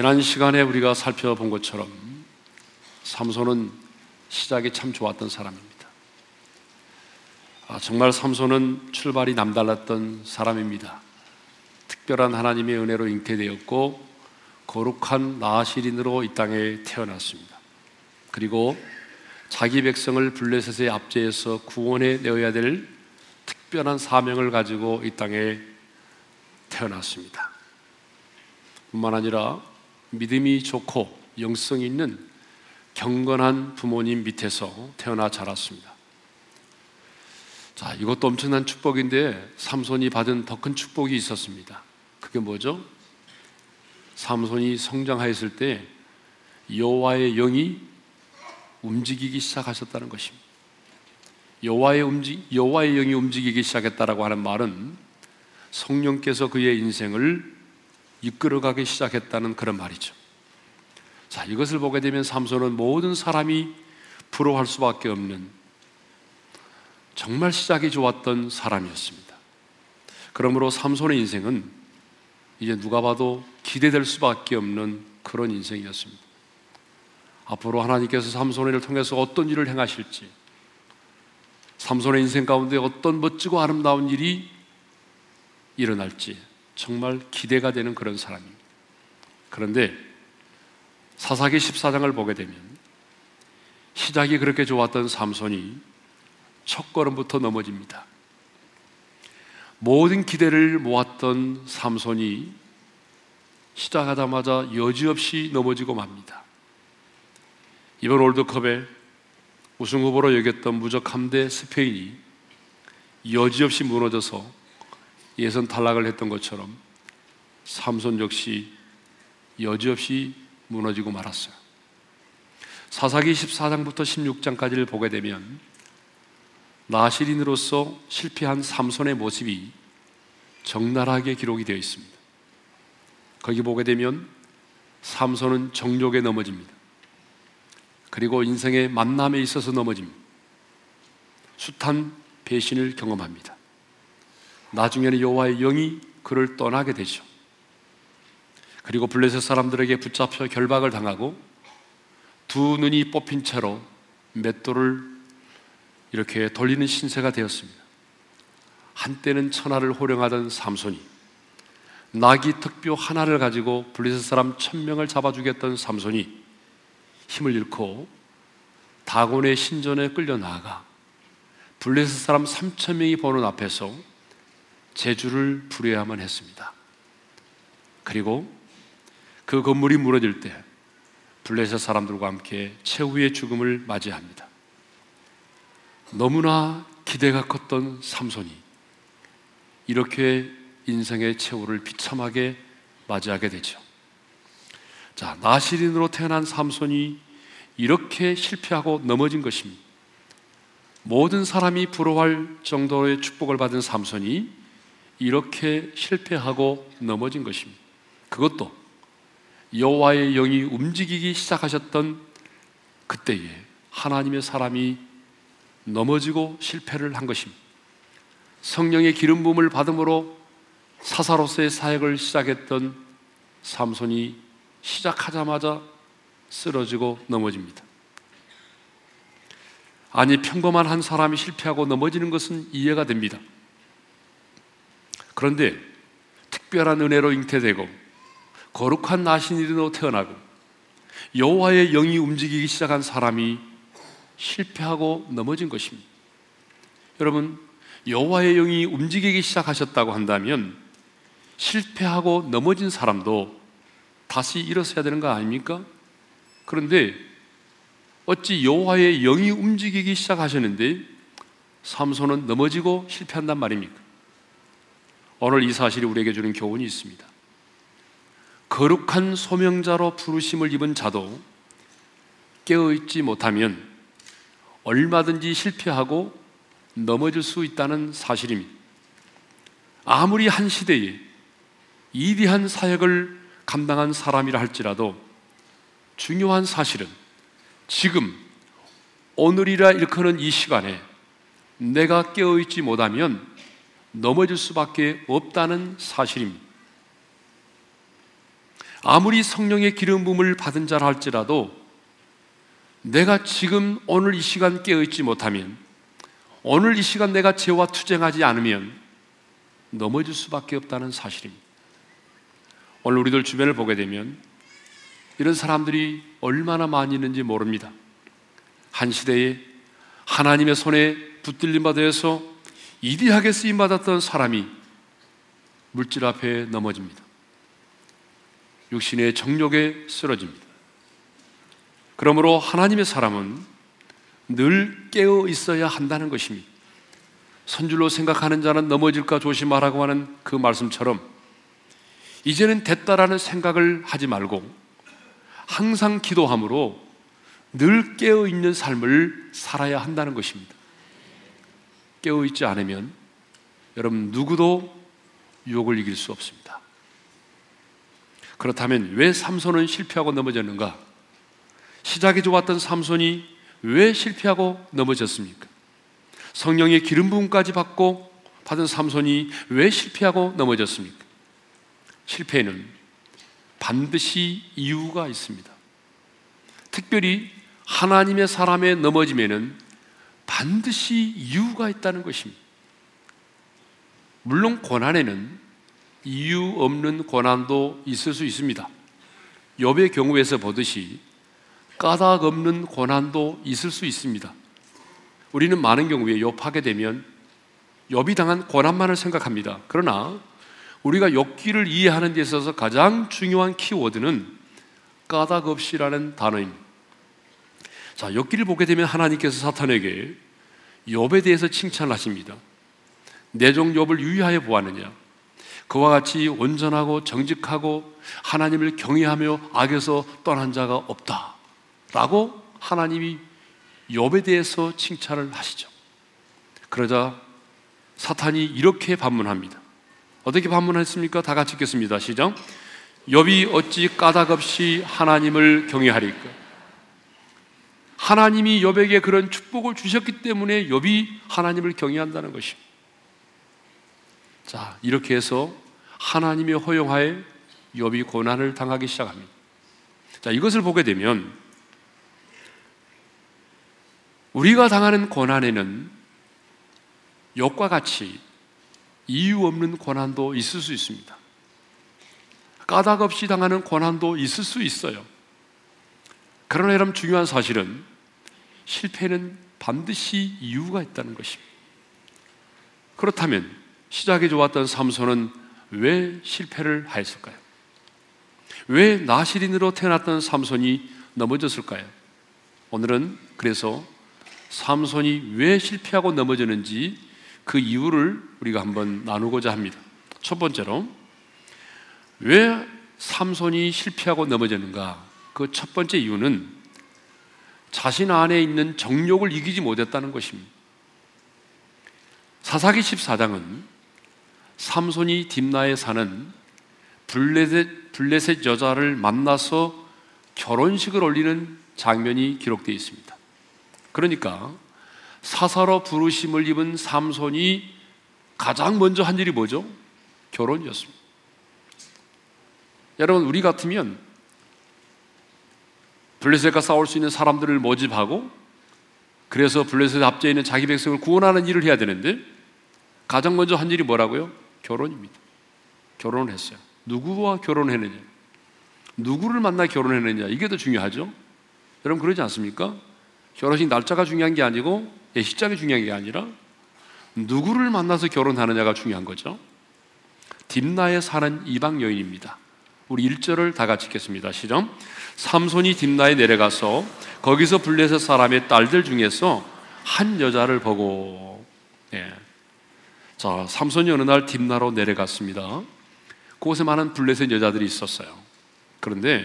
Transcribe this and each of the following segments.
지난 시간에 우리가 살펴본 것처럼 삼손은 시작이 참 좋았던 사람입니다. 아, 정말 삼손은 출발이 남달랐던 사람입니다. 특별한 하나님의 은혜로 잉태되었고 거룩한 나시린으로 이 땅에 태어났습니다. 그리고 자기 백성을 블레셋의 압제에서 구원해 내어야 될 특별한 사명을 가지고 이 땅에 태어났습니다. 뿐만 아니라 믿음이 좋고 영성이 있는 경건한 부모님 밑에서 태어나 자랐습니다. 자, 이것도 엄청난 축복인데 삼손이 받은 더 큰 축복이 있었습니다. 그게 뭐죠? 삼손이 성장하였을 때 여호와의 영이 움직이기 시작하셨다는 것입니다. 여호와의 움직 여호와의 영이 움직이기 시작했다라고 하는 말은 성령께서 그의 인생을 이끌어가기 시작했다는 그런 말이죠. 자, 이것을 보게 되면 삼손은 모든 사람이 부러워할 수밖에 없는 정말 시작이 좋았던 사람이었습니다. 그러므로 삼손의 인생은 이제 누가 봐도 기대될 수밖에 없는 그런 인생이었습니다. 앞으로 하나님께서 삼손을 통해서 어떤 일을 행하실지, 삼손의 인생 가운데 어떤 멋지고 아름다운 일이 일어날지 정말 기대가 되는 그런 사람입니다. 그런데 사사기 14장을 보게 되면 시작이 그렇게 좋았던 삼손이 첫 걸음부터 넘어집니다. 모든 기대를 모았던 삼손이 시작하자마자 여지없이 넘어지고 맙니다. 이번 월드컵에 우승 후보로 여겼던 무적 함대 스페인이 여지없이 무너져서 예선 탈락을 했던 것처럼 삼손 역시 여지없이 무너지고 말았어요. 사사기 14장부터 16장까지를 보게 되면 나시린으로서 실패한 삼손의 모습이 적나라하게 기록이 되어 있습니다. 거기 보게 되면 삼손은 정욕에 넘어집니다. 그리고 인생의 만남에 있어서 넘어집니다. 숱한 배신을 경험합니다. 나중에는 여호와의 영이 그를 떠나게 되죠. 그리고 블레셋 사람들에게 붙잡혀 결박을 당하고 두 눈이 뽑힌 채로 맷돌을 이렇게 돌리는 신세가 되었습니다. 한때는 천하를 호령하던 삼손이 나귀 특뼈 하나를 가지고 블레셋 사람 천 명을 잡아 죽였던 삼손이 힘을 잃고 다곤의 신전에 끌려 나아가 블레셋 사람 3천 명이 보는 앞에서 제주를 부려야만 했습니다. 그리고 그 건물이 무너질 때 블레셋 사람들과 함께 최후의 죽음을 맞이합니다. 너무나 기대가 컸던 삼손이 이렇게 인생의 최후를 비참하게 맞이하게 되죠. 자, 나시린으로 태어난 삼손이 이렇게 실패하고 넘어진 것입니다. 모든 사람이 부러워할 정도의 축복을 받은 삼손이 이렇게 실패하고 넘어진 것입니다. 그것도 여호와의 영이 움직이기 시작하셨던 그때에 하나님의 사람이 넘어지고 실패를 한 것입니다. 성령의 기름 부음을 받음으로 사사로서의 사역을 시작했던 삼손이 시작하자마자 쓰러지고 넘어집니다. 아니 평범한 한 사람이 실패하고 넘어지는 것은 이해가 됩니다. 그런데 특별한 은혜로 잉태되고 거룩한 나신이로 태어나고 여호와의 영이 움직이기 시작한 사람이 실패하고 넘어진 것입니다. 여러분 여호와의 영이 움직이기 시작하셨다고 한다면 실패하고 넘어진 사람도 다시 일어서야 되는 거 아닙니까? 그런데 어찌 여호와의 영이 움직이기 시작하셨는데 삼손은 넘어지고 실패한단 말입니까? 오늘 이 사실이 우리에게 주는 교훈이 있습니다. 거룩한 소명자로 부르심을 입은 자도 깨어있지 못하면 얼마든지 실패하고 넘어질 수 있다는 사실입니다. 아무리 한 시대에 이대한 사역을 감당한 사람이라 할지라도 중요한 사실은 지금 오늘이라 일컫는 이 시간에 내가 깨어있지 못하면 넘어질 수밖에 없다는 사실입니다. 아무리 성령의 기름 부음을 받은 자라 할지라도 내가 지금 오늘 이 시간 깨어 있지 못하면 오늘 이 시간 내가 죄와 투쟁하지 않으면 넘어질 수밖에 없다는 사실입니다. 오늘 우리들 주변을 보게 되면 이런 사람들이 얼마나 많이 있는지 모릅니다. 한 시대에 하나님의 손에 붙들림 받아서 이디하게 쓰임 받았던 사람이 물질 앞에 넘어집니다. 육신의 정욕에 쓰러집니다. 그러므로 하나님의 사람은 늘 깨어 있어야 한다는 것입니다. 선줄로 생각하는 자는 넘어질까 조심하라고 하는 그 말씀처럼 이제는 됐다라는 생각을 하지 말고 항상 기도함으로 늘 깨어 있는 삶을 살아야 한다는 것입니다. 깨어 있지 않으면 여러분 누구도 유혹을 이길 수 없습니다. 그렇다면 왜 삼손은 실패하고 넘어졌는가? 시작이 좋았던 삼손이 왜 실패하고 넘어졌습니까? 성령의 기름 부음까지 받고 받은 삼손이 왜 실패하고 넘어졌습니까? 실패에는 반드시 이유가 있습니다. 특별히 하나님의 사람의 넘어짐에는 반드시 이유가 있다는 것입니다. 물론 고난에는 이유 없는 고난도 있을 수 있습니다. 욥의 경우에서 보듯이 까닭 없는 고난도 있을 수 있습니다. 우리는 많은 경우에 욥하게 되면 욥이 당한 고난만을 생각합니다. 그러나 우리가 욥기를 이해하는 데 있어서 가장 중요한 키워드는 까닭 없이라는 단어입니다. 자, 욥기를 보게 되면 하나님께서 사탄에게 욥에 대해서 칭찬하십니다. 내종 욥을 유의하여 보았느냐? 그와 같이 온전하고 정직하고 하나님을 경외하며 악에서 떠난 자가 없다. 라고 하나님이 욥에 대해서 칭찬을 하시죠. 그러자 사탄이 이렇게 반문합니다. 어떻게 반문했습니까? 다 같이 읽겠습니다. 시작. 욥이 어찌 까닭없이 하나님을 경외하리까? 하나님이 욥에게 그런 축복을 주셨기 때문에 욥이 하나님을 경외한다는 것입니다. 자, 이렇게 해서 하나님의 허용하에 욥이 고난을 당하기 시작합니다. 자, 이것을 보게 되면 우리가 당하는 고난에는 욥과 같이 이유 없는 고난도 있을 수 있습니다. 까닭 없이 당하는 고난도 있을 수 있어요. 그러나 여러분 중요한 사실은 실패는 반드시 이유가 있다는 것입니다. 그렇다면 시작이 좋았던 삼손은 왜 실패를 하였을까요? 왜 나시린으로 태어났던 삼손이 넘어졌을까요? 오늘은 그래서 삼손이 왜 실패하고 넘어졌는지 그 이유를 우리가 한번 나누고자 합니다. 첫 번째로 왜 삼손이 실패하고 넘어졌는가? 그 첫 번째 이유는 자신 안에 있는 정욕을 이기지 못했다는 것입니다. 사사기 14장은 삼손이 딥나에 사는 블레셋, 블레셋 여자를 만나서 결혼식을 올리는 장면이 기록되어 있습니다. 그러니까 사사로 부르심을 입은 삼손이 가장 먼저 한 일이 뭐죠? 결혼이었습니다. 여러분, 우리 같으면 블레셋과 싸울 수 있는 사람들을 모집하고 그래서 블레셋 앞에 있는 자기 백성을 구원하는 일을 해야 되는데 가장 먼저 한 일이 뭐라고요? 결혼입니다. 결혼을 했어요. 누구와 결혼했느냐? 누구를 만나 결혼했느냐? 이게 더 중요하죠? 여러분 그러지 않습니까? 결혼식 날짜가 중요한 게 아니고 예식장이 중요한 게 아니라 누구를 만나서 결혼하느냐가 중요한 거죠. 딥나에 사는 이방 여인입니다. 우리 1절을 다 같이 읽겠습니다. 시작. 삼손이 딥나에 내려가서 거기서 블레셋 사람의 딸들 중에서 한 여자를 보고 예. 자, 삼손이 어느 날 딥나로 내려갔습니다. 그곳에 많은 블레셋 여자들이 있었어요. 그런데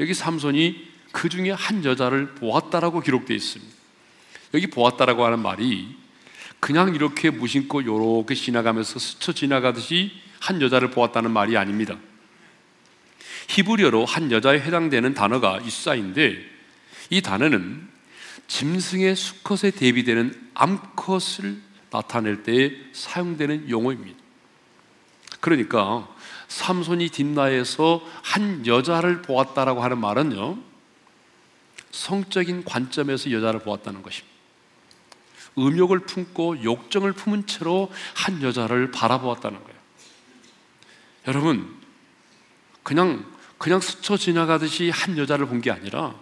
여기 삼손이 그 중에 한 여자를 보았다라고 기록되어 있습니다. 여기 보았다라고 하는 말이 그냥 이렇게 무심코 이렇게 지나가면서 스쳐 지나가듯이 한 여자를 보았다는 말이 아닙니다. 히브리어로 한 여자에 해당되는 단어가 이사인데 이 단어는 짐승의 수컷에 대비되는 암컷을 나타낼 때 사용되는 용어입니다. 그러니까 삼손이 딥나에서 한 여자를 보았다라고 하는 말은요. 성적인 관점에서 여자를 보았다는 것입니다. 음욕을 품고 욕정을 품은 채로 한 여자를 바라보았다는 거예요. 여러분, 그냥 그냥 스쳐 지나가듯이 한 여자를 본 게 아니라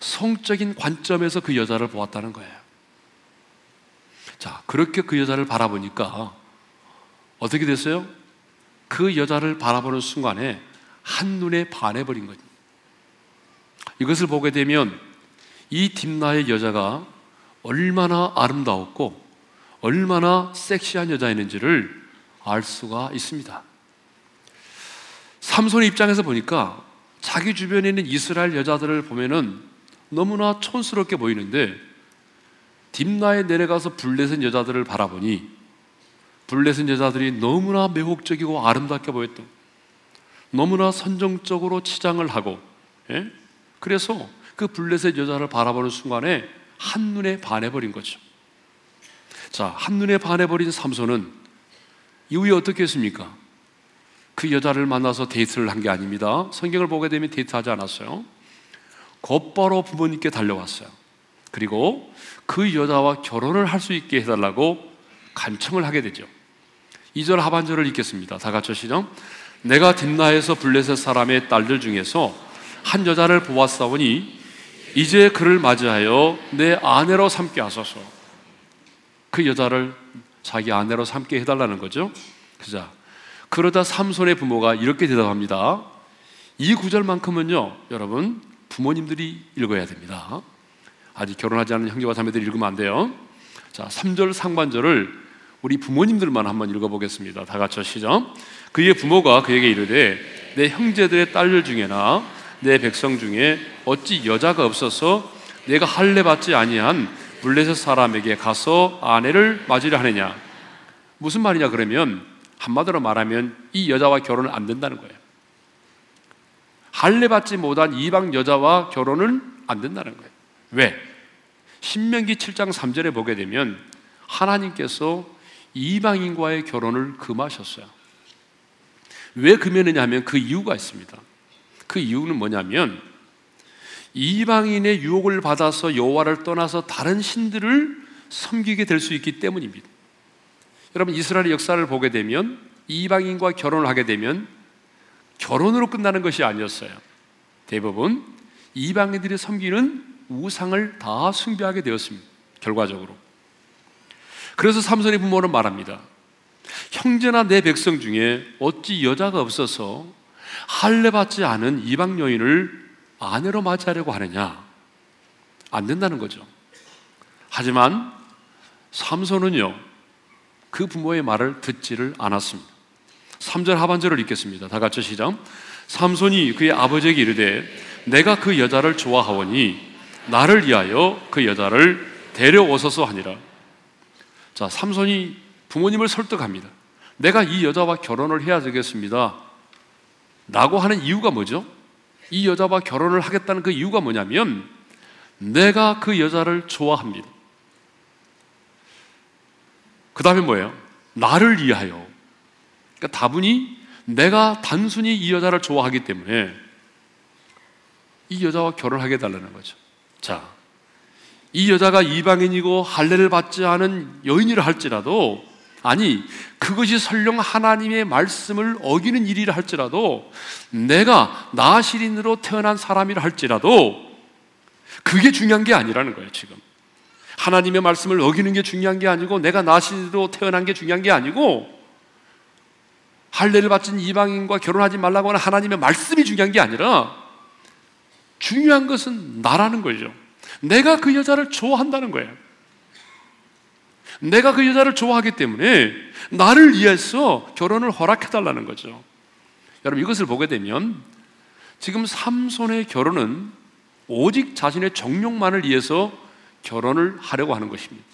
성적인 관점에서 그 여자를 보았다는 거예요. 자, 그렇게 그 여자를 바라보니까 어떻게 됐어요? 그 여자를 바라보는 순간에 한눈에 반해버린 거죠. 이것을 보게 되면 이 딥나의 여자가 얼마나 아름다웠고 얼마나 섹시한 여자였는지를 알 수가 있습니다. 삼손의 입장에서 보니까 자기 주변에 있는 이스라엘 여자들을 보면은 너무나 촌스럽게 보이는데 딥나에 내려가서 블레셋 여자들을 바라보니 블레셋 여자들이 너무나 매혹적이고 아름답게 보였던 너무나 선정적으로 치장을 하고 예? 그래서 그 블레셋 여자를 바라보는 순간에 한눈에 반해버린 거죠. 자, 한눈에 반해버린 삼손은 이후에 어떻게 했습니까? 그 여자를 만나서 데이트를 한 게 아닙니다. 성경을 보게 되면 데이트하지 않았어요. 곧바로 부모님께 달려왔어요. 그리고 그 여자와 결혼을 할 수 있게 해달라고 간청을 하게 되죠. 2절 하반절을 읽겠습니다. 다 같이 시작. 내가 딥나에서 블레셋 사람의 딸들 중에서 한 여자를 보았사오니 이제 그를 맞이하여 내 아내로 삼게 하소서. 그 여자를 자기 아내로 삼게 해달라는 거죠. 그자. 그러다 삼손의 부모가 이렇게 대답합니다. 이 구절만큼은요, 여러분, 부모님들이 읽어야 됩니다. 아직 결혼하지 않은 형제와 자매들이 읽으면 안 돼요. 자, 3절 상반절을 우리 부모님들만 한번 읽어보겠습니다. 다 같이 시작. 그의 부모가 그에게 이르되 내 형제들의 딸들 중에나 내 백성 중에 어찌 여자가 없어서 내가 할례 받지 아니한 블레셋 사람에게 가서 아내를 맞으려 하느냐? 무슨 말이냐 그러면 한마디로 말하면 이 여자와 결혼은 안 된다는 거예요. 할례 받지 못한 이방 여자와 결혼은 안 된다는 거예요. 왜? 신명기 7장 3절에 보게 되면 하나님께서 이방인과의 결혼을 금하셨어요. 왜 금했느냐 하면 그 이유가 있습니다. 그 이유는 뭐냐면 이방인의 유혹을 받아서 여호와를 떠나서 다른 신들을 섬기게 될 수 있기 때문입니다. 여러분 이스라엘의 역사를 보게 되면 이방인과 결혼을 하게 되면 결혼으로 끝나는 것이 아니었어요. 대부분 이방인들이 섬기는 우상을 다 숭배하게 되었습니다. 결과적으로. 그래서 삼손의 부모는 말합니다. 형제나 내 백성 중에 어찌 여자가 없어서 할례 받지 않은 이방 여인을 아내로 맞이하려고 하느냐? 안 된다는 거죠. 하지만 삼손은요, 그 부모의 말을 듣지를 않았습니다. 3절 하반절을 읽겠습니다. 다 같이 시작. 삼손이 그의 아버지에게 이르되 내가 그 여자를 좋아하오니 나를 위하여 그 여자를 데려오소서 하니라. 자, 삼손이 부모님을 설득합니다. 내가 이 여자와 결혼을 해야 되겠습니다. 라고 하는 이유가 뭐죠? 이 여자와 결혼을 하겠다는 그 이유가 뭐냐면 내가 그 여자를 좋아합니다. 그 다음에 뭐예요? 나를 위하여. 그러니까 다분히 내가 단순히 이 여자를 좋아하기 때문에 이 여자와 결혼하게 달라는 거죠. 자, 이 여자가 이방인이고 할례를 받지 않은 여인이라 할지라도 아니 그것이 설령 하나님의 말씀을 어기는 일이라 할지라도 내가 나시린으로 태어난 사람이라 할지라도 그게 중요한 게 아니라는 거예요 지금 하나님의 말씀을 어기는 게 중요한 게 아니고 내가 나시린으로 태어난 게 중요한 게 아니고 할례를 받친 이방인과 결혼하지 말라고 하는 하나님의 말씀이 중요한 게 아니라 중요한 것은 나라는 거죠 내가 그 여자를 좋아한다는 거예요. 내가 그 여자를 좋아하기 때문에 나를 위해서 결혼을 허락해달라는 거죠. 여러분 이것을 보게 되면 지금 삼손의 결혼은 오직 자신의 정욕만을 위해서 결혼을 하려고 하는 것입니다.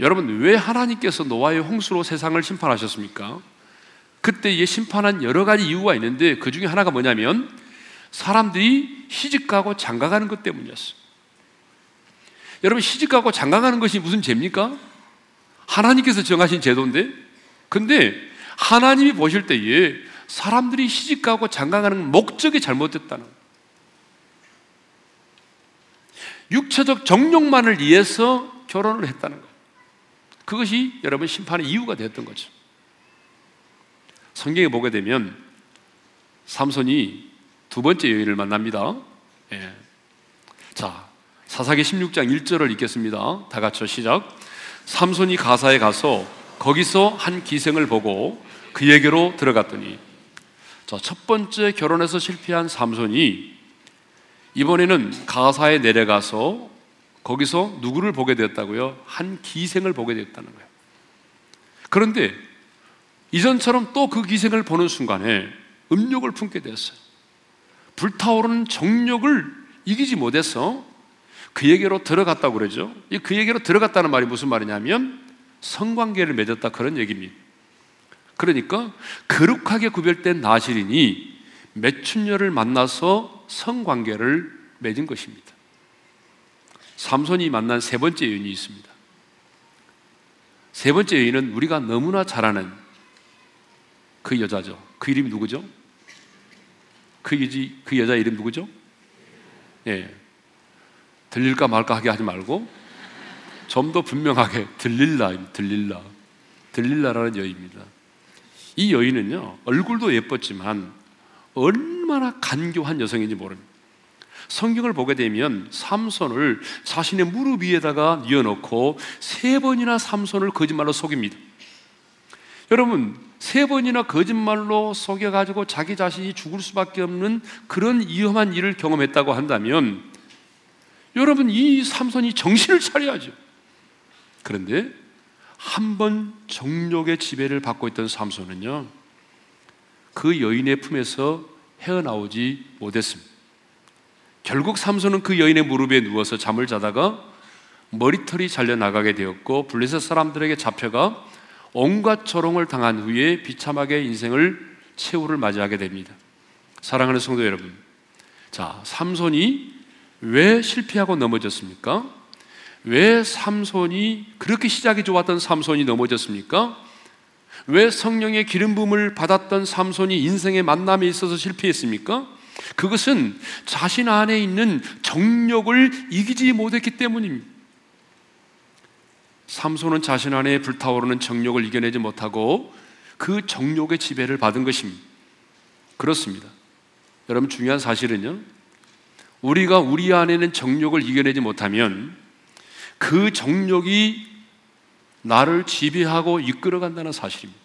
여러분 왜 하나님께서 노아의 홍수로 세상을 심판하셨습니까? 그때 이 심판한 여러 가지 이유가 있는데 그 중에 하나가 뭐냐면 사람들이 시집가고 장가가는 것 때문이었어. 여러분 시집가고 장가가는 것이 무슨 죄입니까? 하나님께서 정하신 제도인데 근데 하나님이 보실 때에 사람들이 시집가고 장가가는 목적이 잘못됐다는 거예요. 육체적 정욕만을 위해서 결혼을 했다는 거예요. 그것이 여러분 심판의 이유가 됐던 거죠. 성경에 보게 되면 삼손이 두 번째 여인을 만납니다. 예. 자, 사사기 16장 1절을 읽겠습니다. 다 같이 시작. 삼손이 가사에 가서 거기서 한 기생을 보고 그에게로 들어갔더니 자, 첫 번째 결혼해서 실패한 삼손이 이번에는 가사에 내려가서 거기서 누구를 보게 되었다고요? 한 기생을 보게 되었다는 거예요. 그런데 이전처럼 또 그 기생을 보는 순간에 음욕을 품게 되었어요. 불타오르는 정욕을 이기지 못해서 그에게로 들어갔다고 그러죠. 이 그에게로 들어갔다는 말이 무슨 말이냐면 성관계를 맺었다 그런 얘기입니다. 그러니까 거룩하게 구별된 나실인이 매춘녀를 만나서 성관계를 맺은 것입니다. 삼손이 만난 세 번째 여인이 있습니다. 세 번째 여인은 우리가 너무나 잘 아는 그 여자죠. 그 이름이 누구죠? 그, 여지, 그 여자 이름 누구죠? 예. 들릴까 말까 하게 하지 말고 좀 더 분명하게 들릴라, 들릴라. 들릴라라는 여인입니다. 이 여인은요, 얼굴도 예뻤지만 얼마나 간교한 여성인지 모릅니다. 성경을 보게 되면 삼손을 자신의 무릎 위에다가 뉘어놓고 세 번이나 삼손을 거짓말로 속입니다. 여러분, 세 번이나 거짓말로 속여가지고 자기 자신이 죽을 수밖에 없는 그런 위험한 일을 경험했다고 한다면 여러분, 이 삼손이 정신을 차려야죠. 그런데 한 번 정욕의 지배를 받고 있던 삼손은요, 그 여인의 품에서 헤어나오지 못했습니다. 결국 삼손은 그 여인의 무릎에 누워서 잠을 자다가 머리털이 잘려 나가게 되었고 블레셋 사람들에게 잡혀가 온갖 조롱을 당한 후에 비참하게 인생을 최후를 맞이하게 됩니다. 사랑하는 성도 여러분. 자, 삼손이 왜 실패하고 넘어졌습니까? 왜 삼손이 그렇게 시작이 좋았던 삼손이 넘어졌습니까? 왜 성령의 기름 부음을 받았던 삼손이 인생의 만남에 있어서 실패했습니까? 그것은 자신 안에 있는 정욕을 이기지 못했기 때문입니다. 삼손은 자신 안에 불타오르는 정욕을 이겨내지 못하고 그 정욕의 지배를 받은 것입니다. 그렇습니다. 여러분 중요한 사실은요. 우리가 우리 안에는 정욕을 이겨내지 못하면 그 정욕이 나를 지배하고 이끌어 간다는 사실입니다.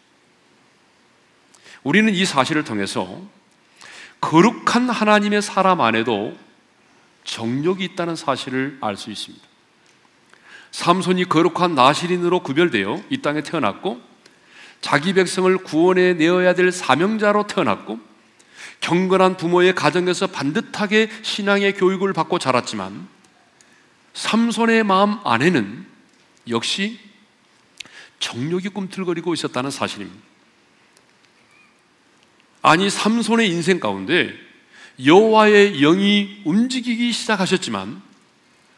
우리는 이 사실을 통해서 거룩한 하나님의 사람 안에도 정욕이 있다는 사실을 알 수 있습니다. 삼손이 거룩한 나시린으로 구별되어 이 땅에 태어났고 자기 백성을 구원해 내어야 될 사명자로 태어났고 경건한 부모의 가정에서 반듯하게 신앙의 교육을 받고 자랐지만 삼손의 마음 안에는 역시 정욕이 꿈틀거리고 있었다는 사실입니다. 아니 삼손의 인생 가운데 여호와의 영이 움직이기 시작하셨지만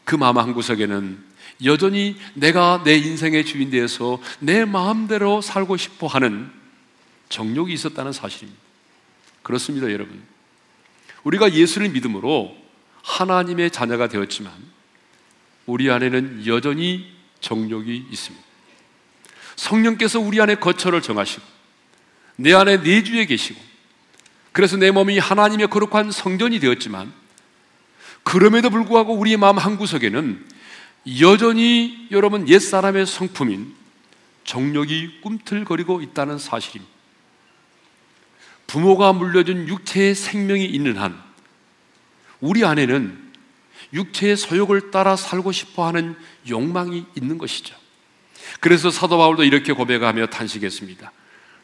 그 마음 한 구석에는 여전히 내가 내 인생의 주인 되어서 내 마음대로 살고 싶어 하는 정욕이 있었다는 사실입니다. 그렇습니다, 여러분. 우리가 예수를 믿음으로 하나님의 자녀가 되었지만 우리 안에는 여전히 정욕이 있습니다. 성령께서 우리 안에 거처를 정하시고 내 안에 내주에 계시고 그래서 내 몸이 하나님의 거룩한 성전이 되었지만 그럼에도 불구하고 우리의 마음 한구석에는 여전히 여러분 옛사람의 성품인 정력이 꿈틀거리고 있다는 사실입니다. 부모가 물려준 육체의 생명이 있는 한 우리 안에는 육체의 소욕을 따라 살고 싶어 하는 욕망이 있는 것이죠. 그래서 사도 바울도 이렇게 고백하며 탄식했습니다.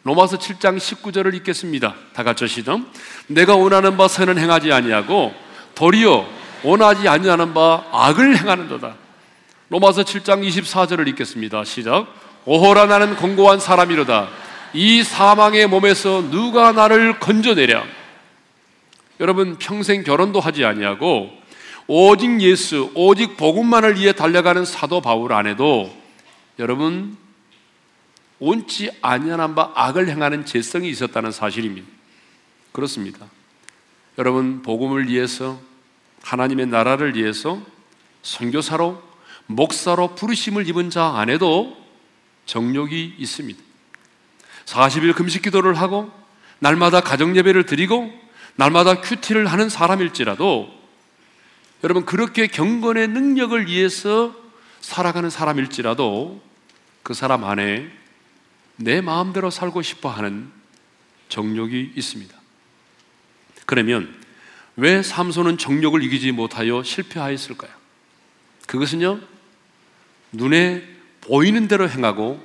로마서 7장 19절을 읽겠습니다. 다 같이 시작. 내가 원하는 바 선은 행하지 아니하고 도리어 원하지 아니하는 바 악을 행하는도다. 로마서 7장 24절을 읽겠습니다. 시작. 오호라 나는 공고한 사람이로다. 이 사망의 몸에서 누가 나를 건져내랴. 여러분 평생 결혼도 하지 아니하고 오직 예수, 오직 복음만을 위해 달려가는 사도 바울 안에도 여러분 옳지 아니한 바 악을 행하는 재성이 있었다는 사실입니다. 그렇습니다. 여러분 복음을 위해서 하나님의 나라를 위해서 선교사로 목사로 부르심을 입은 자 안에도 정욕이 있습니다. 40일 금식 기도를 하고 날마다 가정 예배를 드리고 날마다 큐티를 하는 사람일지라도 여러분 그렇게 경건의 능력을 위해서 살아가는 사람일지라도 그 사람 안에 내 마음대로 살고 싶어 하는 정욕이 있습니다. 그러면 왜 삼손은 정욕을 이기지 못하여 실패하였을까요? 그것은요, 눈에 보이는 대로 행하고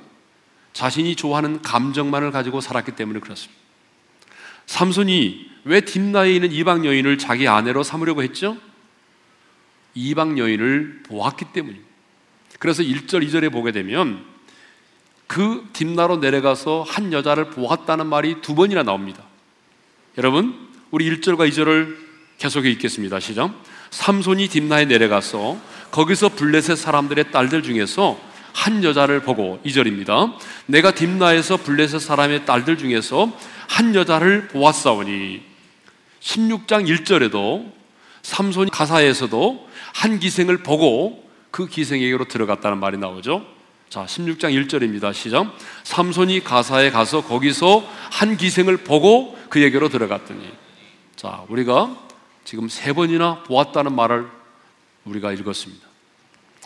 자신이 좋아하는 감정만을 가지고 살았기 때문에 그렇습니다. 삼손이 왜 딥나에 있는 이방 여인을 자기 아내로 삼으려고 했죠? 이방 여인을 보았기 때문입니다. 그래서 1절, 2절에 보게 되면 그 딥나로 내려가서 한 여자를 보았다는 말이 두 번이나 나옵니다. 여러분, 우리 1절과 2절을 계속해 읽겠습니다. 시작. 삼손이 딥나에 내려가서 거기서 블레셋 사람들의 딸들 중에서 한 여자를 보고 2절입니다. 내가 딥나에서 블레셋 사람의 딸들 중에서 한 여자를 보았사오니 16장 1절에도 삼손이 가사에서도 한 기생을 보고 그 기생에게로 들어갔다는 말이 나오죠. 자, 16장 1절입니다. 시작. 삼손이 가사에 가서 거기서 한 기생을 보고 그에게로 들어갔더니 자, 우리가 지금 세 번이나 보았다는 말을 우리가 읽었습니다.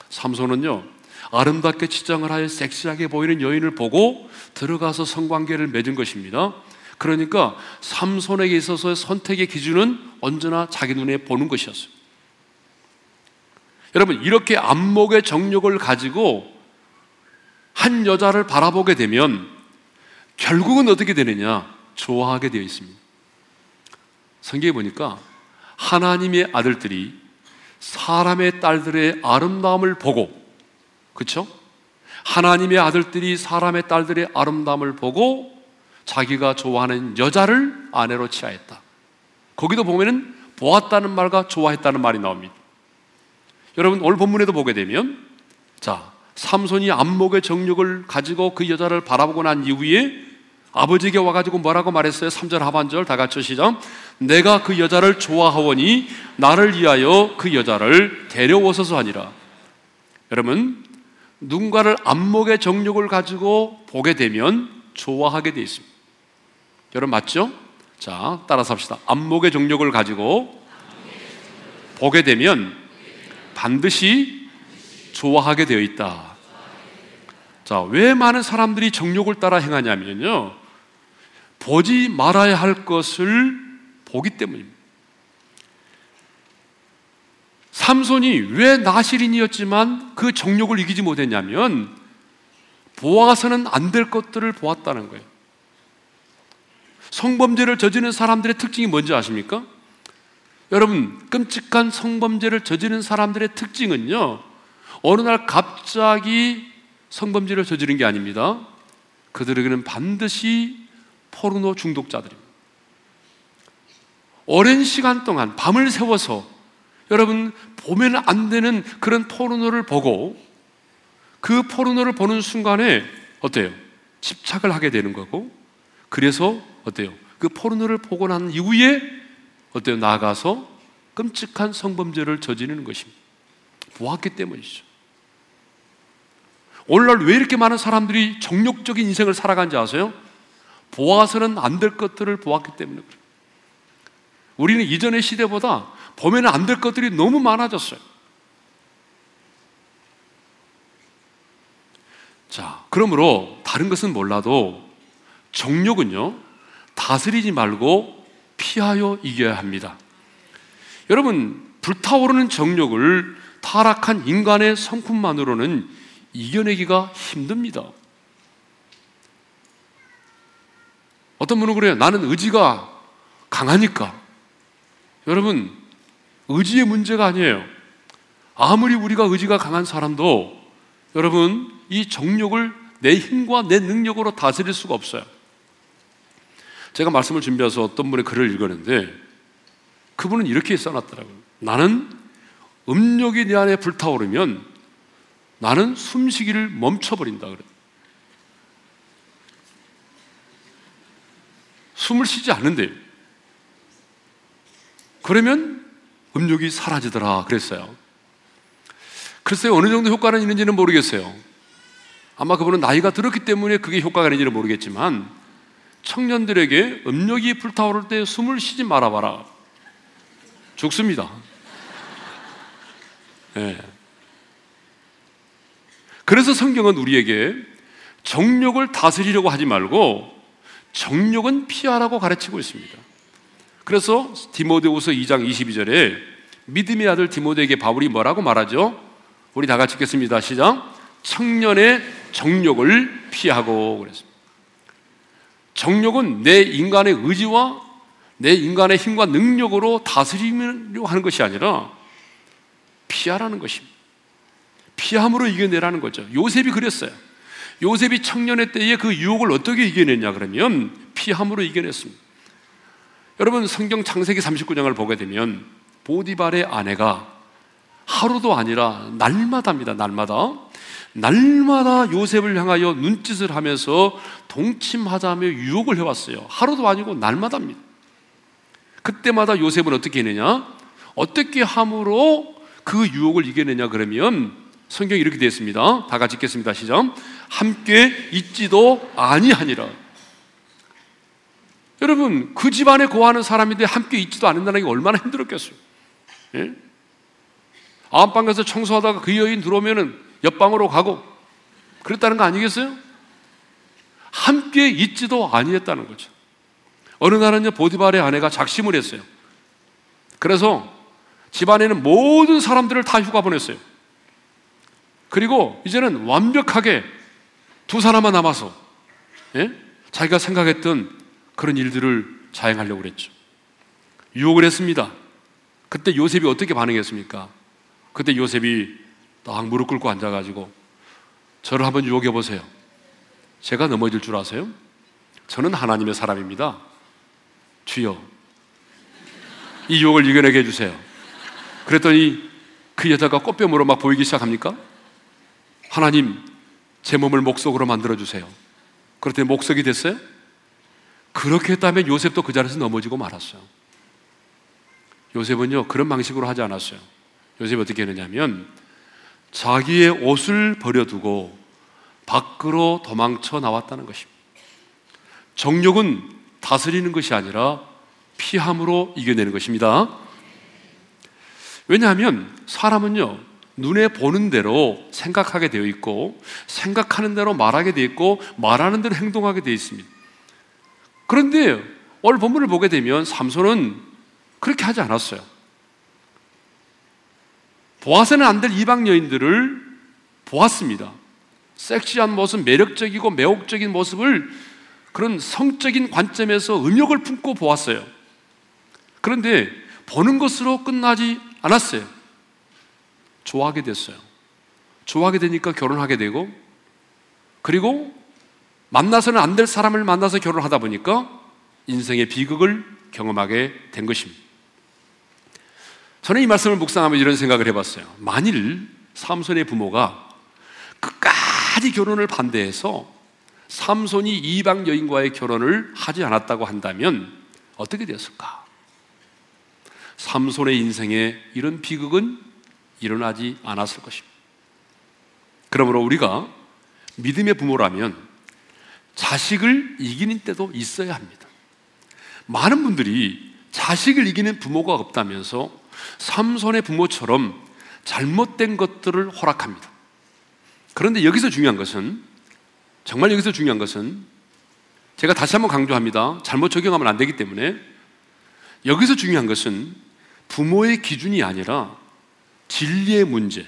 삼손은요, 아름답게 치장을 하여 섹시하게 보이는 여인을 보고 들어가서 성관계를 맺은 것입니다. 그러니까 삼손에게 있어서의 선택의 기준은 언제나 자기 눈에 보는 것이었어요. 여러분, 이렇게 안목의 정력을 가지고 한 여자를 바라보게 되면 결국은 어떻게 되느냐? 좋아하게 되어 있습니다. 성경에 보니까 하나님의 아들들이 사람의 딸들의 아름다움을 보고, 그쵸? 하나님의 아들들이 사람의 딸들의 아름다움을 보고 자기가 좋아하는 여자를 아내로 취하였다. 거기도 보면은 보았다는 말과 좋아했다는 말이 나옵니다. 여러분 오늘 본문에도 보게 되면 자 삼손이 안목의 정력을 가지고 그 여자를 바라보고 난 이후에 아버지에게 와가지고 뭐라고 말했어요? 3절 하반절 다 같이 시작. 내가 그 여자를 좋아하오니 나를 위하여 그 여자를 데려오소서 하니라. 여러분, 누군가를 안목의 정력을 가지고 보게 되면 좋아하게 되어 있습니다. 여러분 맞죠? 자, 따라서 합시다. 안목의 정력을 가지고 보게 되면 반드시 좋아하게 되어 있다. 자, 왜 많은 사람들이 정욕을 따라 행하냐면요. 보지 말아야 할 것을 보기 때문입니다. 삼손이 왜 나시린이었지만 그 정욕을 이기지 못했냐면 보아서는 안 될 것들을 보았다는 거예요. 성범죄를 저지르는 사람들의 특징이 뭔지 아십니까? 여러분, 끔찍한 성범죄를 저지르는 사람들의 특징은요, 어느 날 갑자기 성범죄를 저지른 게 아닙니다. 그들에게는 반드시 포르노 중독자들입니다. 오랜 시간 동안 밤을 새워서 여러분 보면 안 되는 그런 포르노를 보고 그 포르노를 보는 순간에 어때요? 집착을 하게 되는 거고 그래서 어때요? 그 포르노를 보고 난 이후에 어때요? 나가서 끔찍한 성범죄를 저지르는 것입니다. 보았기 때문이죠. 오늘날 왜 이렇게 많은 사람들이 정욕적인 인생을 살아간지 아세요? 보아서는 안 될 것들을 보았기 때문에 그래요. 우리는 이전의 시대보다 보면 안 될 것들이 너무 많아졌어요. 자, 그러므로 다른 것은 몰라도 정욕은요, 다스리지 말고 피하여 이겨야 합니다. 여러분, 불타오르는 정욕을 타락한 인간의 성품만으로는 이겨내기가 힘듭니다. 어떤 분은 그래요. 나는 의지가 강하니까. 여러분, 의지의 문제가 아니에요. 아무리 우리가 의지가 강한 사람도 여러분, 이 정욕을 내 힘과 내 능력으로 다스릴 수가 없어요. 제가 말씀을 준비해서 어떤 분의 글을 읽었는데 그분은 이렇게 써놨더라고요. 나는 음욕이 내 안에 불타오르면 나는 숨쉬기를 멈춰버린다 그래. 숨을 쉬지 않는데 그러면 음욕이 사라지더라 그랬어요. 글쎄요 어느 정도 효과는 있는지는 모르겠어요. 아마 그분은 나이가 들었기 때문에 그게 효과가 있는지는 모르겠지만 청년들에게 음욕이 불타오를 때 숨을 쉬지 말아봐라. 죽습니다. 네. 그래서 성경은 우리에게 정욕을 다스리려고 하지 말고 정욕은 피하라고 가르치고 있습니다. 그래서 디모데후서 2장 22절에 믿음의 아들 디모데에게 바울이 뭐라고 말하죠? 우리 다 같이 읽겠습니다. 시작. 청년의 정욕을 피하고 그랬습니다. 정욕은 내 인간의 의지와 내 인간의 힘과 능력으로 다스리려고 하는 것이 아니라 피하라는 것입니다. 피함으로 이겨내라는 거죠. 요셉이 그랬어요. 요셉이 청년의 때에 그 유혹을 어떻게 이겨냈냐 그러면 피함으로 이겨냈습니다. 여러분 성경 창세기 39장을 보게 되면 보디발의 아내가 하루도 아니라 날마다입니다. 날마다 날마다 요셉을 향하여 눈짓을 하면서 동침하자며 유혹을 해왔어요. 하루도 아니고 날마다입니다. 그때마다 요셉은 어떻게 했느냐? 어떻게 함으로 그 유혹을 이겨내냐 그러면 성경이 이렇게 되어 있습니다. 다 같이 읽겠습니다. 시작. 함께 있지도 아니하니라. 여러분, 그 집안에 거하는 사람인데 함께 있지도 않는다는 게 얼마나 힘들었겠어요. 예? 안방 가서 청소하다가 그 여인 들어오면은 옆방으로 가고 그랬다는 거 아니겠어요? 함께 있지도 아니했다는 거죠. 어느 날은요, 보디발의 아내가 작심을 했어요. 그래서 집안에는 모든 사람들을 다 휴가 보냈어요. 그리고 이제는 완벽하게 두 사람만 남아서 예? 자기가 생각했던 그런 일들을 자행하려고 그랬죠. 유혹을 했습니다. 그때 요셉이 어떻게 반응했습니까? 그때 요셉이 딱 무릎 꿇고 앉아가지고 저를 한번 유혹해 보세요. 제가 넘어질 줄 아세요? 저는 하나님의 사람입니다. 주여, 이 유혹을 이겨내게 해주세요. 그랬더니 그 여자가 꽃뱀으로 막 보이기 시작합니까? 하나님, 제 몸을 목석으로 만들어주세요. 그랬더니 목석이 됐어요? 그렇게 했다면 요셉도 그 자리에서 넘어지고 말았어요. 요셉은요, 그런 방식으로 하지 않았어요. 요셉이 어떻게 했느냐면, 자기의 옷을 버려두고 밖으로 도망쳐 나왔다는 것입니다. 정욕은 다스리는 것이 아니라 피함으로 이겨내는 것입니다. 왜냐하면 사람은요, 눈에 보는 대로 생각하게 되어 있고, 생각하는 대로 말하게 되어 있고, 말하는 대로 행동하게 되어 있습니다. 그런데 오늘 본문을 보게 되면 삼손은 그렇게 하지 않았어요. 보아서는 안 될 이방 여인들을 보았습니다. 섹시한 모습, 매력적이고 매혹적인 모습을 그런 성적인 관점에서 음욕을 품고 보았어요. 그런데 보는 것으로 끝나지 않았어요. 좋아하게 됐어요. 좋아하게 되니까 결혼하게 되고, 그리고 만나서는 안 될 사람을 만나서 결혼하다 보니까 인생의 비극을 경험하게 된 것입니다. 저는 이 말씀을 묵상하며 이런 생각을 해봤어요. 만일 삼손의 부모가 끝까지 결혼을 반대해서 삼손이 이방 여인과의 결혼을 하지 않았다고 한다면 어떻게 되었을까? 삼손의 인생에 이런 비극은 일어나지 않았을 것입니다. 그러므로 우리가 믿음의 부모라면 자식을 이기는 때도 있어야 합니다. 많은 분들이 자식을 이기는 부모가 없다면서 삼손의 부모처럼 잘못된 것들을 허락합니다. 그런데 여기서 중요한 것은 정말 여기서 중요한 것은 제가 다시 한번 강조합니다. 잘못 적용하면 안 되기 때문에 여기서 중요한 것은 부모의 기준이 아니라 진리의 문제,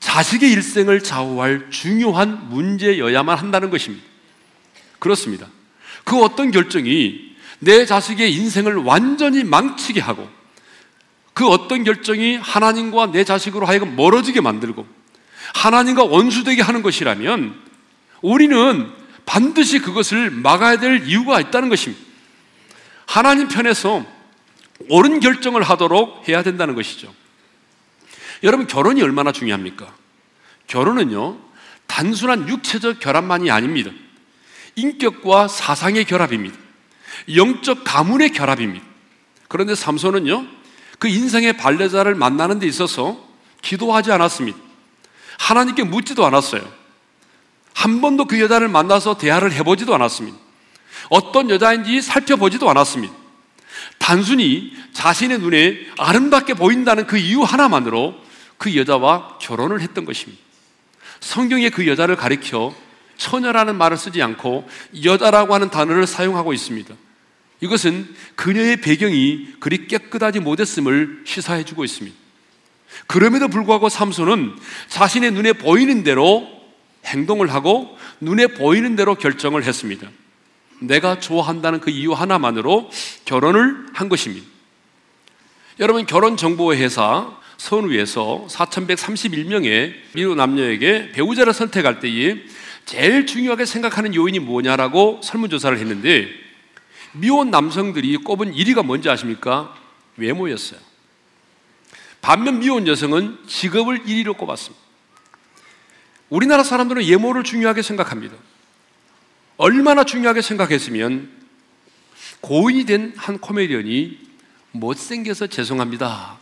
자식의 일생을 좌우할 중요한 문제여야만 한다는 것입니다. 그렇습니다. 그 어떤 결정이 내 자식의 인생을 완전히 망치게 하고 그 어떤 결정이 하나님과 내 자식으로 하여금 멀어지게 만들고 하나님과 원수되게 하는 것이라면 우리는 반드시 그것을 막아야 될 이유가 있다는 것입니다. 하나님 편에서 옳은 결정을 하도록 해야 된다는 것이죠. 여러분, 결혼이 얼마나 중요합니까? 결혼은요, 단순한 육체적 결합만이 아닙니다. 인격과 사상의 결합입니다. 영적 가문의 결합입니다. 그런데 삼손은요, 그 인생의 반려자를 만나는 데 있어서 기도하지 않았습니다. 하나님께 묻지도 않았어요. 한 번도 그 여자를 만나서 대화를 해보지도 않았습니다. 어떤 여자인지 살펴보지도 않았습니다. 단순히 자신의 눈에 아름답게 보인다는 그 이유 하나만으로 그 여자와 결혼을 했던 것입니다. 성경에 그 여자를 가리켜 처녀라는 말을 쓰지 않고 여자라고 하는 단어를 사용하고 있습니다. 이것은 그녀의 배경이 그리 깨끗하지 못했음을 시사해 주고 있습니다. 그럼에도 불구하고 삼손은 자신의 눈에 보이는 대로 행동을 하고 눈에 보이는 대로 결정을 했습니다. 내가 좋아한다는 그 이유 하나만으로 결혼을 한 것입니다. 여러분 결혼 정보 회사 선우에서 4,131명의 미국 남녀에게 배우자를 선택할 때에 제일 중요하게 생각하는 요인이 뭐냐라고 설문조사를 했는데 미혼 남성들이 꼽은 1위가 뭔지 아십니까? 외모였어요. 반면 미혼 여성은 직업을 1위로 꼽았습니다. 우리나라 사람들은 외모를 중요하게 생각합니다. 얼마나 중요하게 생각했으면 고인이 된 한 코미디언이 못생겨서 죄송합니다.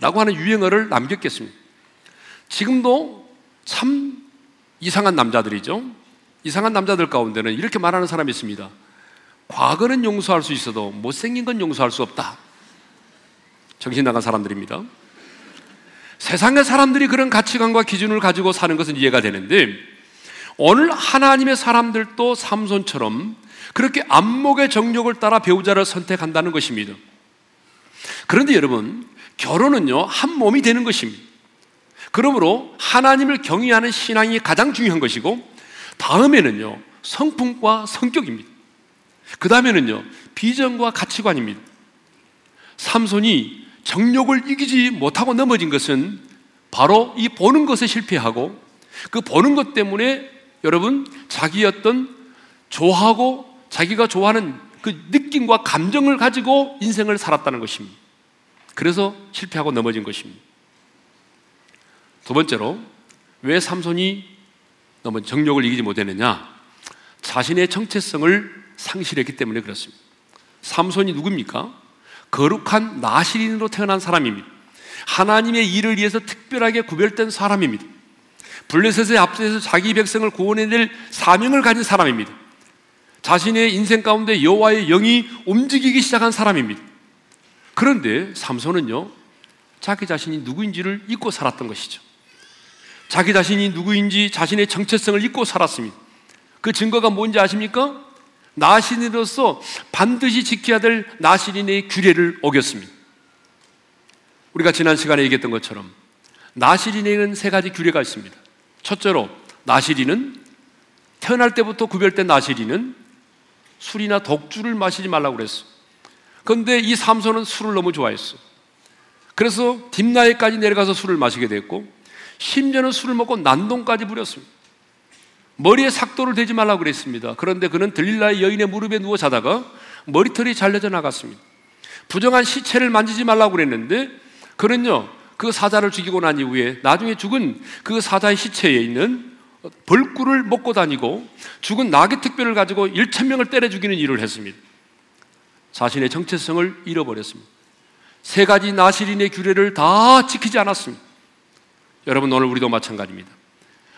라고 하는 유행어를 남겼겠습니다. 지금도 참 이상한 남자들이죠. 이상한 남자들 가운데는 이렇게 말하는 사람이 있습니다. 과거는 용서할 수 있어도 못생긴 건 용서할 수 없다. 정신 나간 사람들입니다. 세상의 사람들이 그런 가치관과 기준을 가지고 사는 것은 이해가 되는데 오늘 하나님의 사람들도 삼손처럼 그렇게 안목의 정력을 따라 배우자를 선택한다는 것입니다. 그런데 여러분, 결혼은요, 한 몸이 되는 것입니다. 그러므로 하나님을 경외하는 신앙이 가장 중요한 것이고, 다음에는요, 성품과 성격입니다. 그 다음에는요, 비전과 가치관입니다. 삼손이 정욕을 이기지 못하고 넘어진 것은 바로 이 보는 것에 실패하고 그 보는 것 때문에 여러분 자기 어떤 좋아하고 자기가 좋아하는 그 느낌과 감정을 가지고 인생을 살았다는 것입니다. 그래서 실패하고 넘어진 것입니다. 두 번째로 왜 삼손이 너무 정욕을 이기지 못했느냐? 자신의 정체성을 상실했기 때문에 그렇습니다. 삼손이 누굽니까? 거룩한 나시린으로 태어난 사람입니다. 하나님의 일을 위해서 특별하게 구별된 사람입니다. 블레셋의 앞에서 자기 백성을 구원해낼 사명을 가진 사람입니다. 자신의 인생 가운데 여호와의 영이 움직이기 시작한 사람입니다. 그런데 삼손은요, 자기 자신이 누구인지를 잊고 살았던 것이죠. 자기 자신이 누구인지 자신의 정체성을 잊고 살았습니다. 그 증거가 뭔지 아십니까? 나신으로서 반드시 지켜야 될 나신인의 규례를 어겼습니다. 우리가 지난 시간에 얘기했던 것처럼 나시린에는 세 가지 규례가 있습니다. 첫째로 나시린은 태어날 때부터 구별된 나시린은 술이나 독주를 마시지 말라고 그랬어. 그런데 이 삼손은 술을 너무 좋아했어. 그래서 딥나에까지 내려가서 술을 마시게 됐고 심지어는 술을 먹고 난동까지 부렸습니다. 머리에 삭도를 대지 말라고 그랬습니다. 그런데 그는 들릴라의 여인의 무릎에 누워 자다가 머리털이 잘려져 나갔습니다. 부정한 시체를 만지지 말라고 그랬는데 그는요 그 사자를 죽이고 난 이후에 나중에 죽은 그 사자의 시체에 있는 벌꿀을 먹고 다니고 죽은 나귀 특별을 가지고 1천 명을 때려 죽이는 일을 했습니다. 자신의 정체성을 잃어버렸습니다. 세 가지 나시린의 규례를 다 지키지 않았습니다. 여러분 오늘 우리도 마찬가지입니다.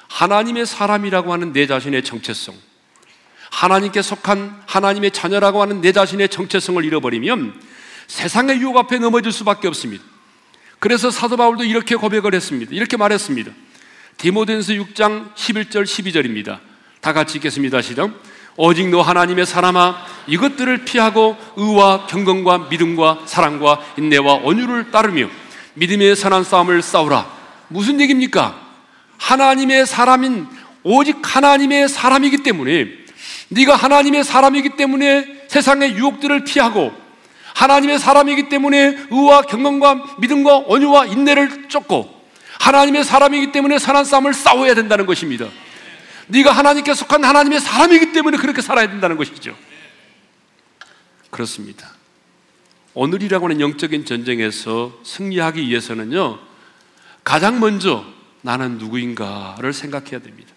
하나님의 사람이라고 하는 내 자신의 정체성, 하나님께 속한 하나님의 자녀라고 하는 내 자신의 정체성을 잃어버리면 세상의 유혹 앞에 넘어질 수밖에 없습니다. 그래서 사도 바울도 이렇게 고백을 했습니다. 이렇게 말했습니다. 디모데서 6장 11절 12절입니다. 다 같이 읽겠습니다. 시작. 오직 너 하나님의 사람아 이것들을 피하고 의와 경건과 믿음과 사랑과 인내와 온유를 따르며 믿음의 선한 싸움을 싸우라. 무슨 얘기입니까? 하나님의 사람인 오직 하나님의 사람이기 때문에 네가 하나님의 사람이기 때문에 세상의 유혹들을 피하고 하나님의 사람이기 때문에 의와 경건과 믿음과 온유와 인내를 쫓고 하나님의 사람이기 때문에 선한 싸움을 싸워야 된다는 것입니다. 네가 하나님께 속한 하나님의 사람이기 때문에 그렇게 살아야 된다는 것이죠. 그렇습니다. 오늘이라고 하는 영적인 전쟁에서 승리하기 위해서는요, 가장 먼저 나는 누구인가를 생각해야 됩니다.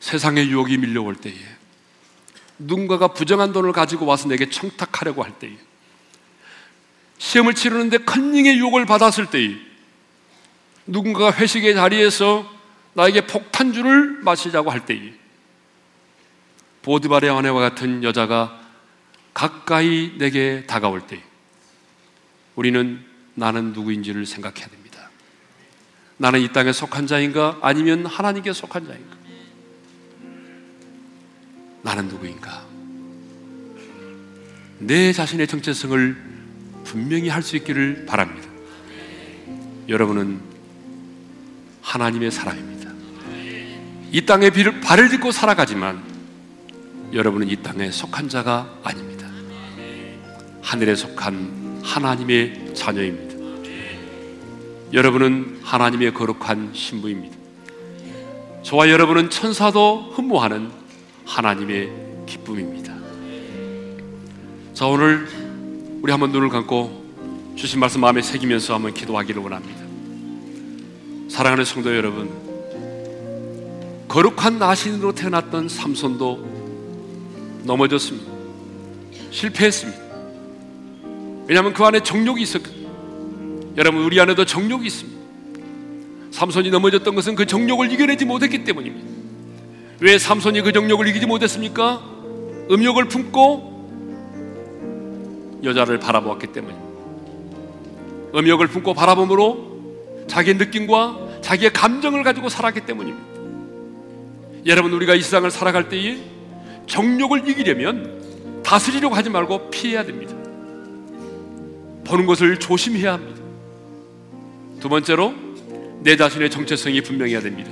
세상의 유혹이 밀려올 때에 누군가가 부정한 돈을 가지고 와서 내게 청탁하려고 할 때에 시험을 치르는데 컨닝의 유혹을 받았을 때에 누군가가 회식의 자리에서 나에게 폭탄주를 마시자고 할 때에 보드발의 아내와 같은 여자가 가까이 내게 다가올 때 우리는 나는 누구인지를 생각해야 됩니다. 나는 이 땅에 속한 자인가 아니면 하나님께 속한 자인가? 나는 누구인가? 내 자신의 정체성을 분명히 할 수 있기를 바랍니다. 여러분은 하나님의 사람입니다. 이 땅에 발을 딛고 살아가지만 여러분은 이 땅에 속한 자가 아닙니다. 하늘에 속한 하나님의 자녀입니다. 여러분은 하나님의 거룩한 신부입니다. 저와 여러분은 천사도 흠모하는 하나님의 기쁨입니다. 자, 오늘 우리 한번 눈을 감고 주신 말씀 마음에 새기면서 한번 기도하기를 원합니다. 사랑하는 성도 여러분, 거룩한 나신으로 태어났던 삼손도 넘어졌습니다. 실패했습니다. 왜냐하면 그 안에 정욕이 있었거든요. 여러분, 우리 안에도 정욕이 있습니다. 삼손이 넘어졌던 것은 그 정욕을 이겨내지 못했기 때문입니다. 왜 삼손이 그 정욕을 이기지 못했습니까? 음욕을 품고 여자를 바라보았기 때문입니다. 음욕을 품고 바라봄으로 자기의 느낌과 자기의 감정을 가지고 살았기 때문입니다. 여러분 우리가 이 세상을 살아갈 때에 정욕을 이기려면 다스리려고 하지 말고 피해야 됩니다. 보는 것을 조심해야 합니다. 두 번째로 내 자신의 정체성이 분명해야 됩니다.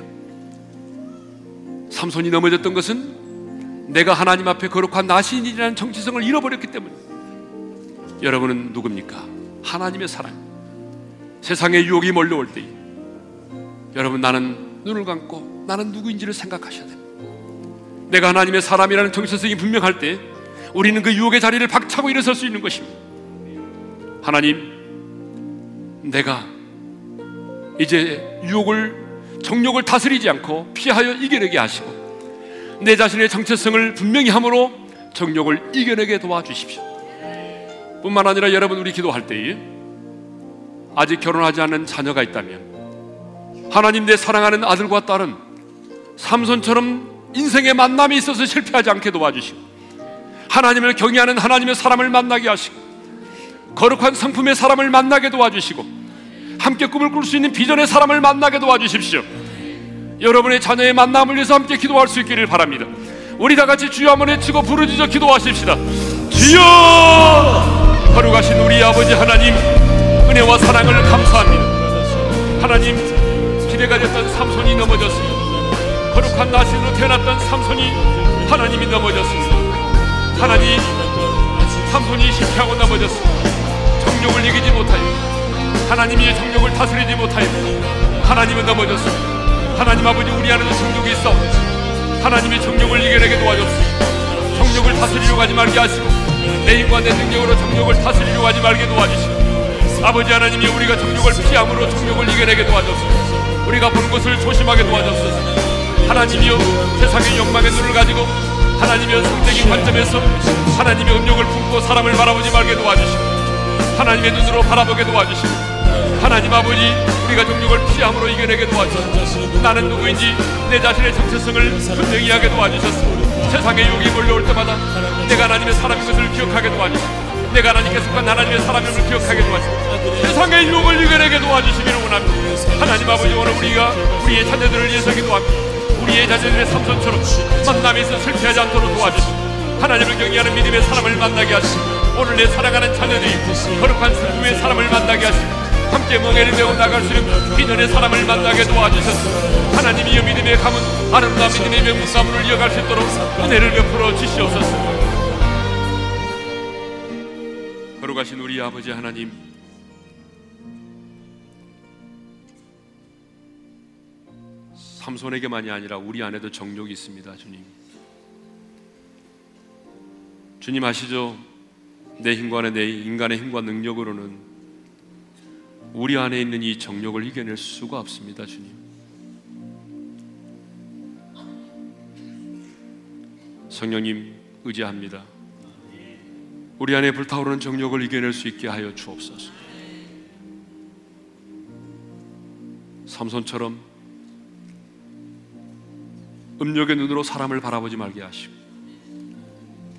삼손이 넘어졌던 것은 내가 하나님 앞에 거룩한 나신이라는 정체성을 잃어버렸기 때문에 여러분은 누굽니까? 하나님의 사람. 세상의 유혹이 몰려올 때 여러분 나는 눈을 감고 나는 누구인지를 생각하셔야 됩니다. 내가 하나님의 사람이라는 정체성이 분명할 때 우리는 그 유혹의 자리를 박차고 일어설 수 있는 것입니다. 하나님, 내가 이제 유혹을 정욕을 다스리지 않고 피하여 이겨내게 하시고 내 자신의 정체성을 분명히 함으로 정욕을 이겨내게 도와주십시오. 뿐만 아니라 여러분 우리 기도할 때에 아직 결혼하지 않은 자녀가 있다면 하나님 내 사랑하는 아들과 딸은 삼손처럼 인생의 만남이 있어서 실패하지 않게 도와주시고 하나님을 경외하는 하나님의 사람을 만나게 하시고 거룩한 성품의 사람을 만나게 도와주시고 함께 꿈을 꿀 수 있는 비전의 사람을 만나게 도와주십시오. 여러분의 자녀의 만남을 위해서 함께 기도할 수 있기를 바랍니다. 우리 다 같이 주여 한번 외치고 부르짖어 기도하십시다. 주여! 거룩하신 우리 아버지 하나님, 은혜와 사랑을 감사합니다. 하나님, 기대가 됐던 삼손이 넘어졌습니다. 거룩한 나신으로 태어났던 삼손이 하나님이 넘어졌습니다. 하나님, 삼손이 실패하고 넘어졌습니다. 정욕을 이기지 못하여 하나님이 정욕을 다스리지 못하여 하나님은 넘어졌습니다. 하나님 아버지 우리 안에도 정욕이 있어 하나님이 정욕을 이겨내게 도와줬습니다. 정욕을 다스리려고 하지 말게 하시고 내 힘과 내 능력으로 정욕을 다스리려고 하지 말게 도와주시고 아버지 하나님이 우리가 정욕을 피함으로 정욕을 이겨내게 도와줬습니다. 우리가 보는 것을 조심하게 도와줬습니다. 하나님이여 세상의 욕망의 눈을 가지고 하나님이여 성적인 관점에서 하나님의 음욕을 품고 사람을 바라보지 말게 도와주시고 하나님의 눈으로 바라보게 도와주시고 하나님 아버지 우리가 정욕을 피함으로 이겨내게 도와주셔서 나는 누구인지 내 자신의 정체성을 분명히 하게 도와주셨습니다 세상의 욕이 몰려올 때마다 내가 하나님의 사람인 것을 기억하게 도와주시고 내가 하나님께 속한 하나님의 사람임을 기억하게 도와주시고 세상의 유혹을 이겨내게 도와주시기를 원합니다. 하나님 아버지 오늘 우리가 우리의 자녀들을 위해서 기도합니다 우리의 자녀들의 삼손처럼 만남에서 실패하지 않도록 도와주시고 하나님을 경외하는 믿음의 사람을 만나게 하시고 오늘 내 사랑하는 자녀들이 거룩한 성부의 사람을 만나게 하시고 함께 멍에를 메고 나갈 수 있는 비전의 사람을 만나게 도와주셔서 하나님이 믿음의 가문 아름다운 믿음의 명문가문을 이어갈 수 있도록 은혜를 베풀어 주시옵소서 걸어가신 우리 아버지 하나님 삼손에게만이 아니라 우리 안에도 정욕이 있습니다 주님 주님 아시죠? 내 힘과 내 인간의 힘과 능력으로는 우리 안에 있는 이 정욕을 이겨낼 수가 없습니다, 주님. 성령님, 의지합니다. 우리 안에 불타오르는 정욕을 이겨낼 수 있게 하여 주옵소서. 삼손처럼 음욕의 눈으로 사람을 바라보지 말게 하시고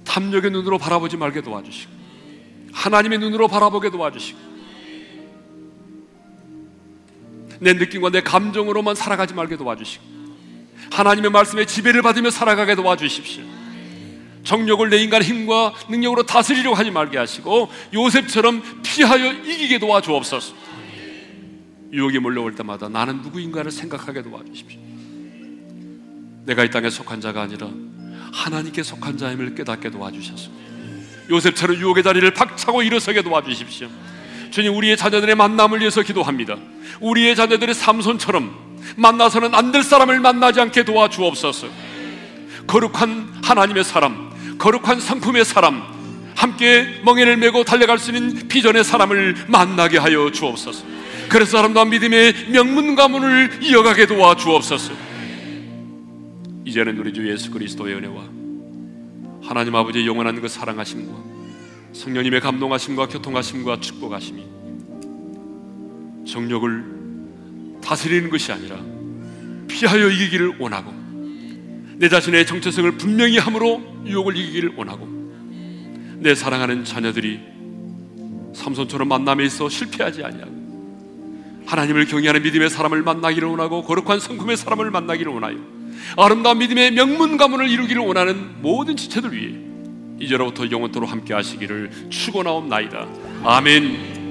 탐욕의 눈으로 바라보지 말게 도와주시고 하나님의 눈으로 바라보게 도와주시고 내 느낌과 내 감정으로만 살아가지 말게 도와주시고 하나님의 말씀에 지배를 받으며 살아가게 도와주십시오. 정욕을 내 인간의 힘과 능력으로 다스리려고 하지 말게 하시고 요셉처럼 피하여 이기게 도와주옵소서. 유혹이 몰려올 때마다 나는 누구인가를 생각하게 도와주십시오. 내가 이 땅에 속한 자가 아니라 하나님께 속한 자임을 깨닫게 도와주셔서 요셉처럼 유혹의 자리를 박차고 일어서게 도와주십시오. 주님 우리의 자녀들의 만남을 위해서 기도합니다. 우리의 자녀들의 삼손처럼 만나서는 안 될 사람을 만나지 않게 도와주옵소서. 거룩한 하나님의 사람, 거룩한 성품의 사람, 함께 멍에를 메고 달려갈 수 있는 비전의 사람을 만나게 하여 주옵소서. 그래서 사람과 믿음의 명문 가문을 이어가게 도와 주옵소서. 이제는 우리 주 예수 그리스도의 은혜와 하나님 아버지의 영원한 그 사랑하심과 성령님의 감동하심과 교통하심과 축복하심이 정력을 다스리는 것이 아니라 피하여 이기기를 원하고 내 자신의 정체성을 분명히 함으로 유혹을 이기기를 원하고 내 사랑하는 자녀들이 삼손처럼 만남에 있어 실패하지 아니하고 하나님을 경외하는 믿음의 사람을 만나기를 원하고 거룩한 성품의 사람을 만나기를 원하여 아름다운 믿음의 명문 가문을 이루기를 원하는 모든 지체들 위해 이제로부터 영원토록 함께 하시기를 축원하옵나이다. 아멘.